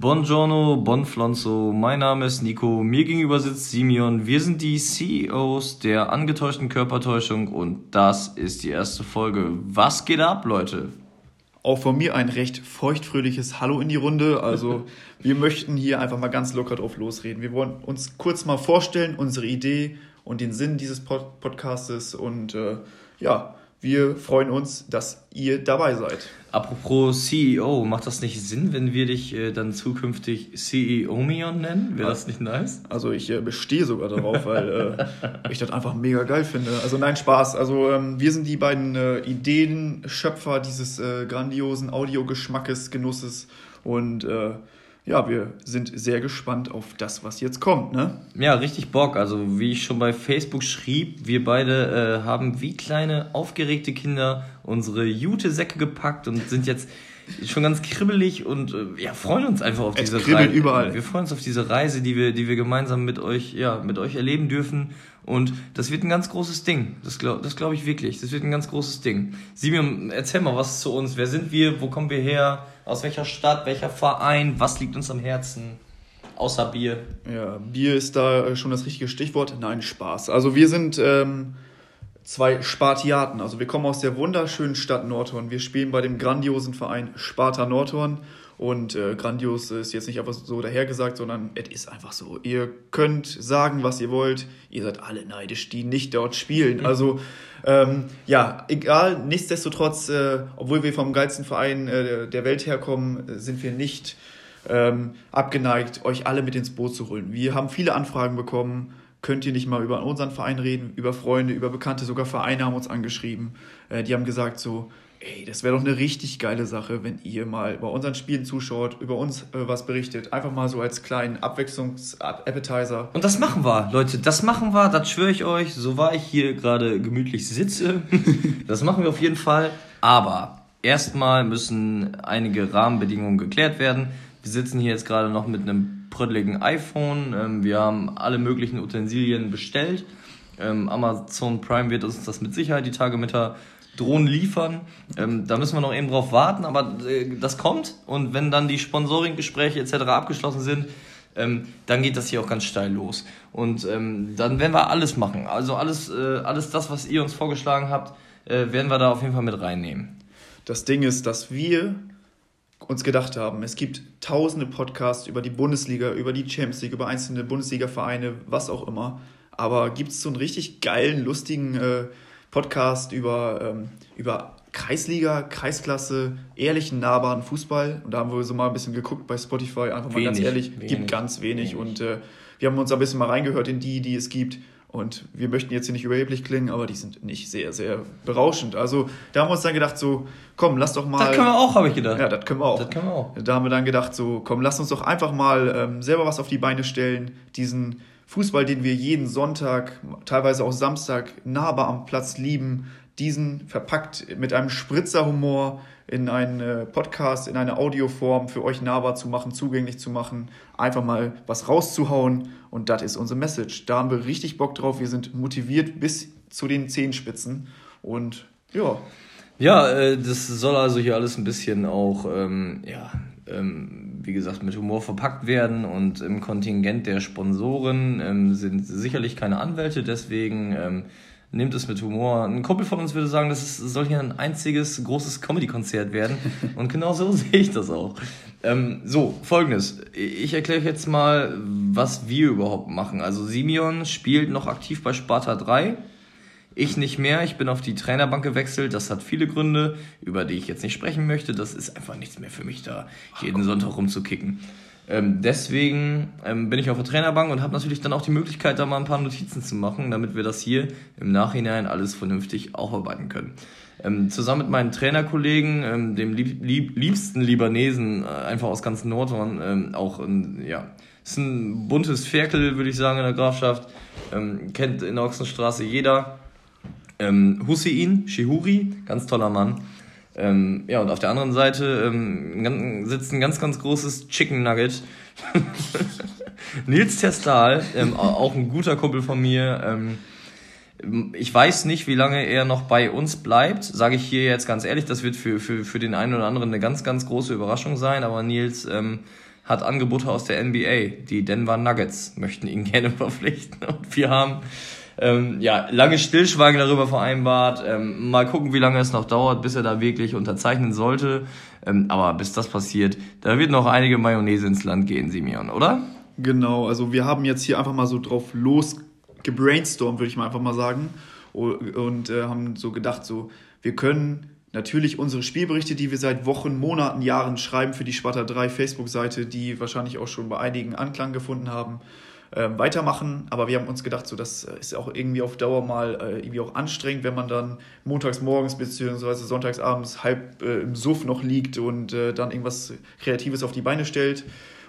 Buongiorno, Bonflonzo, mein Name ist Nico, mir gegenüber sitzt Simeon. Wir sind die CEOs der angetäuschten Körpertäuschung und das ist die erste Folge. Was geht ab, Leute? Auch von mir ein recht feuchtfröhliches Hallo in die Runde. Also wir möchten hier einfach mal ganz locker drauf losreden. Wir wollen uns kurz mal vorstellen, unsere Idee und den Sinn dieses Pod Podcastes und äh, ja, wir freuen uns, dass ihr dabei seid. Apropos CEO, macht das nicht Sinn, wenn wir dich äh, dann zukünftig CEO-Mion nennen? Wäre das nicht nice? Also ich äh, bestehe sogar darauf, weil äh, ich das einfach mega geil finde. Also nein, Spaß. Also ähm, wir sind die beiden äh, Ideenschöpfer dieses äh, grandiosen Audiogeschmackes, Genusses und äh, ja, wir sind sehr gespannt auf das, was jetzt kommt, ne? Ja, richtig Bock. Also, wie ich schon bei Facebook schrieb, wir beide äh, haben wie kleine, aufgeregte Kinder unsere Jute-Säcke gepackt und sind jetzt schon ganz kribbelig und äh, ja, freuen uns einfach auf es diese Reise. überall. Wir freuen uns auf diese Reise, die wir, die wir gemeinsam mit euch, ja, mit euch erleben dürfen. Und das wird ein ganz großes Ding. Das glaube das glaub ich wirklich. Das wird ein ganz großes Ding. Simeon, erzähl mal was zu uns. Wer sind wir? Wo kommen wir her? Aus welcher Stadt? Welcher Verein? Was liegt uns am Herzen? Außer Bier. Ja, Bier ist da schon das richtige Stichwort. Nein, Spaß. Also wir sind ähm, zwei Spartiaten. Also wir kommen aus der wunderschönen Stadt Nordhorn. Wir spielen bei dem grandiosen Verein Sparta Nordhorn. Und äh, grandios ist jetzt nicht einfach so dahergesagt, sondern es ist einfach so. Ihr könnt sagen, was ihr wollt. Ihr seid alle neidisch, die nicht dort spielen. Mhm. Also ähm, ja, egal. Nichtsdestotrotz, äh, obwohl wir vom geilsten Verein äh, der Welt herkommen, sind wir nicht ähm, abgeneigt, euch alle mit ins Boot zu holen. Wir haben viele Anfragen bekommen könnt ihr nicht mal über unseren Verein reden, über Freunde, über Bekannte, sogar Vereine haben uns angeschrieben. Äh, die haben gesagt so, ey, das wäre doch eine richtig geile Sache, wenn ihr mal bei unseren Spielen zuschaut, über uns äh, was berichtet. Einfach mal so als kleinen Abwechslungs-Appetizer. Und das machen wir, Leute, das machen wir, das schwöre ich euch, so war ich hier gerade gemütlich sitze. das machen wir auf jeden Fall. Aber erstmal müssen einige Rahmenbedingungen geklärt werden. Wir sitzen hier jetzt gerade noch mit einem prödeligen iPhone. Ähm, wir haben alle möglichen Utensilien bestellt. Ähm, Amazon Prime wird uns das mit Sicherheit die Tage mit der Drohnen liefern. Ähm, da müssen wir noch eben drauf warten, aber äh, das kommt. Und wenn dann die Sponsoring-Gespräche etc. abgeschlossen sind, ähm, dann geht das hier auch ganz steil los. Und ähm, dann werden wir alles machen. Also alles, äh, alles das, was ihr uns vorgeschlagen habt, äh, werden wir da auf jeden Fall mit reinnehmen. Das Ding ist, dass wir uns gedacht haben, es gibt tausende Podcasts über die Bundesliga, über die Champions League, über einzelne Bundesliga-Vereine, was auch immer. Aber gibt es so einen richtig geilen, lustigen äh, Podcast über, ähm, über Kreisliga, Kreisklasse, ehrlichen, nahbaren Fußball. Und da haben wir so mal ein bisschen geguckt bei Spotify, einfach mal wenig, ganz ehrlich, wenig, gibt ganz wenig. wenig. Und äh, wir haben uns ein bisschen mal reingehört in die, die es gibt. Und wir möchten jetzt hier nicht überheblich klingen, aber die sind nicht sehr, sehr berauschend. Also da haben wir uns dann gedacht, so, komm, lass doch mal. Das können wir auch, habe ich gedacht. Ja, das können wir auch. Das können wir auch. Da haben wir dann gedacht, so, komm, lass uns doch einfach mal ähm, selber was auf die Beine stellen, diesen Fußball, den wir jeden Sonntag, teilweise auch Samstag nahbar am Platz lieben, diesen verpackt mit einem Spritzerhumor in einen äh, Podcast, in eine Audioform für euch nahbar zu machen, zugänglich zu machen, einfach mal was rauszuhauen. Und das ist unsere Message. Da haben wir richtig Bock drauf, wir sind motiviert bis zu den Zehenspitzen. Und ja. Ja, äh, das soll also hier alles ein bisschen auch, ähm, ja, ähm, wie gesagt, mit Humor verpackt werden. Und im Kontingent der Sponsoren ähm, sind sicherlich keine Anwälte, deswegen. Ähm, nehmt es mit Humor. Ein Kumpel von uns würde sagen, das ist, soll hier ein einziges großes Comedy-Konzert werden und genau so sehe ich das auch. Ähm, so, folgendes. Ich erkläre jetzt mal, was wir überhaupt machen. Also Simeon spielt noch aktiv bei Sparta 3 ich nicht mehr. Ich bin auf die Trainerbank gewechselt. Das hat viele Gründe, über die ich jetzt nicht sprechen möchte. Das ist einfach nichts mehr für mich da, jeden Sonntag rumzukicken. Ähm, deswegen ähm, bin ich auf der Trainerbank und habe natürlich dann auch die Möglichkeit, da mal ein paar Notizen zu machen, damit wir das hier im Nachhinein alles vernünftig aufarbeiten können. Ähm, zusammen mit meinen Trainerkollegen, ähm, dem lieb, lieb, liebsten Libanesen, äh, einfach aus ganz Nordhorn, ähm, auch ein, ja, ist ein buntes Ferkel, würde ich sagen, in der Grafschaft. Ähm, kennt in der Ochsenstraße jeder. Ähm, Hussein Shihuri, ganz toller Mann. Ähm, ja, und auf der anderen Seite ähm, sitzt ein ganz, ganz großes Chicken Nugget. Nils Testal, ähm, auch ein guter Kumpel von mir. Ähm, ich weiß nicht, wie lange er noch bei uns bleibt. Sage ich hier jetzt ganz ehrlich, das wird für, für, für den einen oder anderen eine ganz, ganz große Überraschung sein. Aber Nils ähm, hat Angebote aus der NBA. Die Denver Nuggets möchten ihn gerne verpflichten. Und wir haben ähm, ja, lange Stillschweigen darüber vereinbart. Ähm, mal gucken, wie lange es noch dauert, bis er da wirklich unterzeichnen sollte. Ähm, aber bis das passiert, da wird noch einige Mayonnaise ins Land gehen, Simeon, oder? Genau, also wir haben jetzt hier einfach mal so drauf los gebrainstormt, würde ich mal einfach mal sagen. Und äh, haben so gedacht, so, wir können natürlich unsere Spielberichte, die wir seit Wochen, Monaten, Jahren schreiben für die Sparta 3 Facebook-Seite, die wahrscheinlich auch schon bei einigen Anklang gefunden haben, äh, weitermachen. Aber wir haben uns gedacht, so, das ist auch irgendwie auf Dauer mal äh, irgendwie auch anstrengend, wenn man dann montags morgens bzw. sonntags abends halb äh, im Suff noch liegt und äh, dann irgendwas Kreatives auf die Beine stellt.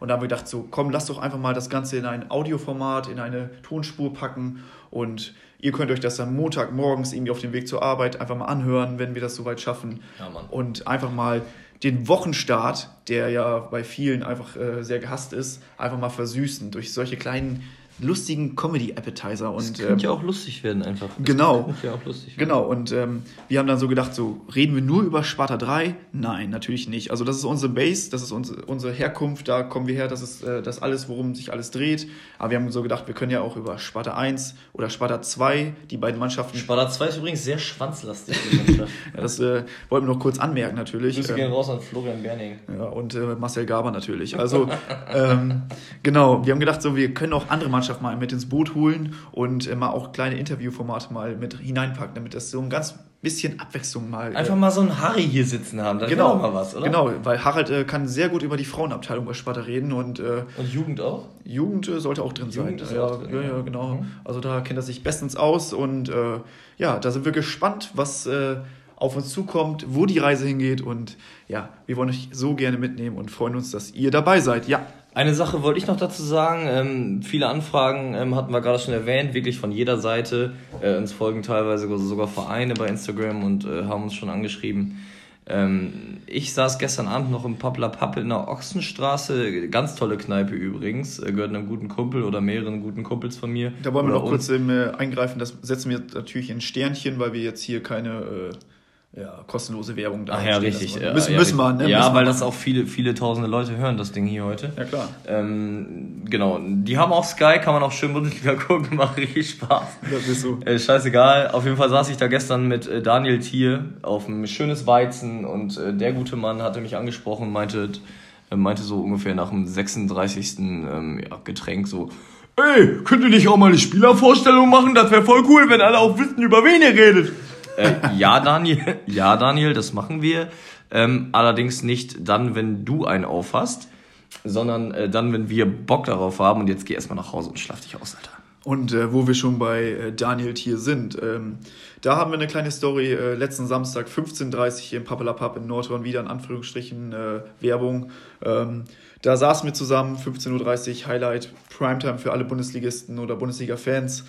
Und da haben wir gedacht, so komm, lass doch einfach mal das Ganze in ein Audioformat, in eine Tonspur packen und ihr könnt euch das dann Montagmorgens irgendwie auf dem Weg zur Arbeit einfach mal anhören, wenn wir das soweit schaffen. Ja, und einfach mal den Wochenstart, der ja bei vielen einfach äh, sehr gehasst ist, einfach mal versüßen durch solche kleinen lustigen Comedy-Appetizer. Das könnte ähm, ja auch lustig werden einfach. Das genau. Ja auch lustig werden. Genau, und ähm, wir haben dann so gedacht, so, reden wir nur über Sparta 3? Nein, natürlich nicht. Also das ist unsere Base, das ist unsere, unsere Herkunft, da kommen wir her, das ist äh, das alles, worum sich alles dreht. Aber wir haben so gedacht, wir können ja auch über Sparta 1 oder Sparta 2, die beiden Mannschaften... Sparta 2 ist übrigens sehr schwanzlastig. ja, das äh, wollten wir noch kurz anmerken natürlich. Grüße gehen ähm, raus an Florian Berning. Ja, und äh, Marcel Gaber natürlich. Also, ähm, genau, wir haben gedacht, so, wir können auch andere Mannschaften Mannschaft mal mit ins Boot holen und äh, mal auch kleine Interviewformate mal mit hineinpacken, damit das so ein ganz bisschen Abwechslung mal. Einfach äh, mal so ein Harry hier sitzen haben, dann genau, mal was, oder? Genau, weil Harald äh, kann sehr gut über die Frauenabteilung bei Sparta reden und. Äh, und Jugend auch? Jugend äh, sollte auch drin Jugend sein. Ist ja, auch drin, ja, ja, genau. Mhm. Also da kennt er sich bestens aus und äh, ja, da sind wir gespannt, was auf uns zukommt, wo die Reise hingeht und ja, wir wollen euch so gerne mitnehmen und freuen uns, dass ihr dabei seid. Ja. Eine Sache wollte ich noch dazu sagen. Ähm, viele Anfragen ähm, hatten wir gerade schon erwähnt, wirklich von jeder Seite. Äh, uns folgen teilweise sogar Vereine bei Instagram und äh, haben uns schon angeschrieben. Ähm, ich saß gestern Abend noch im Pappler Papp in der Ochsenstraße. Ganz tolle Kneipe übrigens. Äh, gehört einem guten Kumpel oder mehreren guten Kumpels von mir. Da wollen wir noch kurz ähm, eingreifen. Das setzen wir natürlich in Sternchen, weil wir jetzt hier keine äh, ja, kostenlose Werbung da Ach ja, richtig. Ja, müssen, ja, müssen wir, ne? Ja, müssen weil wir. das auch viele, viele tausende Leute hören, das Ding hier heute. Ja, klar. Ähm, genau. Die haben auch Sky, kann man auch schön Bundesliga gucken, macht richtig Spaß. Das ist so. Äh, scheißegal. Auf jeden Fall saß ich da gestern mit äh, Daniel Thier auf ein schönes Weizen und äh, der gute Mann hatte mich angesprochen, meinte, äh, meinte so ungefähr nach dem 36. Ähm, ja, Getränk so, Ey, könnt ihr nicht auch mal eine Spielervorstellung machen? Das wäre voll cool, wenn alle auch wissen, über wen ihr redet. Äh, ja, Daniel, ja, Daniel, das machen wir. Ähm, allerdings nicht dann, wenn du einen aufhast, sondern äh, dann, wenn wir Bock darauf haben. Und jetzt geh erstmal nach Hause und schlaf dich aus, Alter. Und äh, wo wir schon bei äh, Daniel Tier sind, ähm, da haben wir eine kleine Story. Äh, letzten Samstag 15.30 Uhr hier im Pappelapapp in Nordhorn, wieder in Anführungsstrichen äh, Werbung. Ähm, da saßen wir zusammen, 15.30 Uhr, Highlight, Primetime für alle Bundesligisten oder Bundesliga-Fans.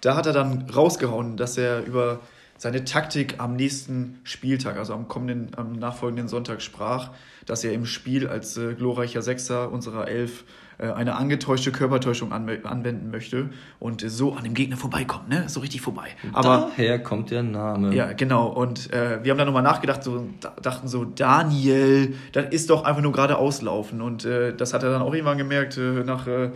Da hat er dann rausgehauen, dass er über seine Taktik am nächsten Spieltag, also am kommenden, am nachfolgenden Sonntag sprach, dass er im Spiel als äh, glorreicher Sechser unserer Elf äh, eine angetäuschte Körpertäuschung anwenden möchte und so an dem Gegner vorbeikommt, ne? So richtig vorbei. Aber daher kommt der Name. Ja, genau. Und äh, wir haben dann nochmal nachgedacht, so dachten so, Daniel, das ist doch einfach nur gerade auslaufen. Und äh, das hat er dann auch irgendwann gemerkt, äh, nach äh,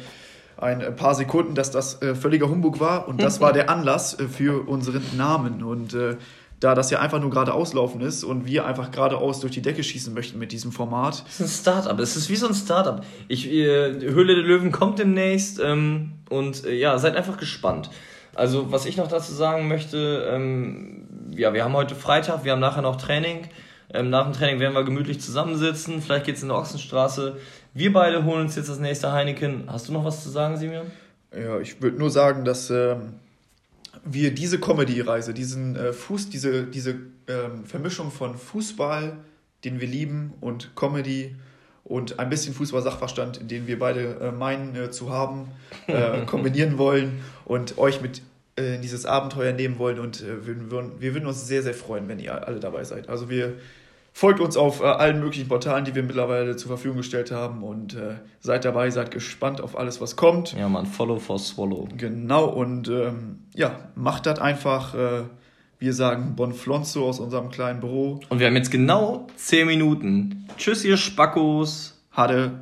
ein paar Sekunden, dass das äh, völliger Humbug war und das war der Anlass äh, für unseren Namen. Und äh, da das ja einfach nur geradeaus laufen ist und wir einfach geradeaus durch die Decke schießen möchten mit diesem Format. Das ist ein Startup, es ist wie so ein Startup. Ich, äh, Höhle der Löwen kommt demnächst ähm, und äh, ja, seid einfach gespannt. Also, was ich noch dazu sagen möchte, ähm, ja, wir haben heute Freitag, wir haben nachher noch Training. Ähm, nach dem Training werden wir gemütlich zusammensitzen. Vielleicht geht es in der Ochsenstraße. Wir beide holen uns jetzt das nächste Heineken. Hast du noch was zu sagen, Simeon? Ja, ich würde nur sagen, dass ähm, wir diese Comedy-Reise, diesen äh, Fuß, diese, diese ähm, Vermischung von Fußball, den wir lieben, und Comedy und ein bisschen Fußball-Sachverstand, den wir beide äh, meinen äh, zu haben, äh, kombinieren wollen und euch mit äh, in dieses Abenteuer nehmen wollen. Und äh, wir, würden, wir würden uns sehr, sehr freuen, wenn ihr alle dabei seid. Also wir Folgt uns auf äh, allen möglichen Portalen, die wir mittlerweile zur Verfügung gestellt haben und äh, seid dabei, seid gespannt auf alles, was kommt. Ja, man, follow for swallow. Genau, und ähm, ja, macht das einfach. Äh, wir sagen Bonflonzo aus unserem kleinen Büro. Und wir haben jetzt genau 10 Minuten. Tschüss, ihr Spackos. Hade.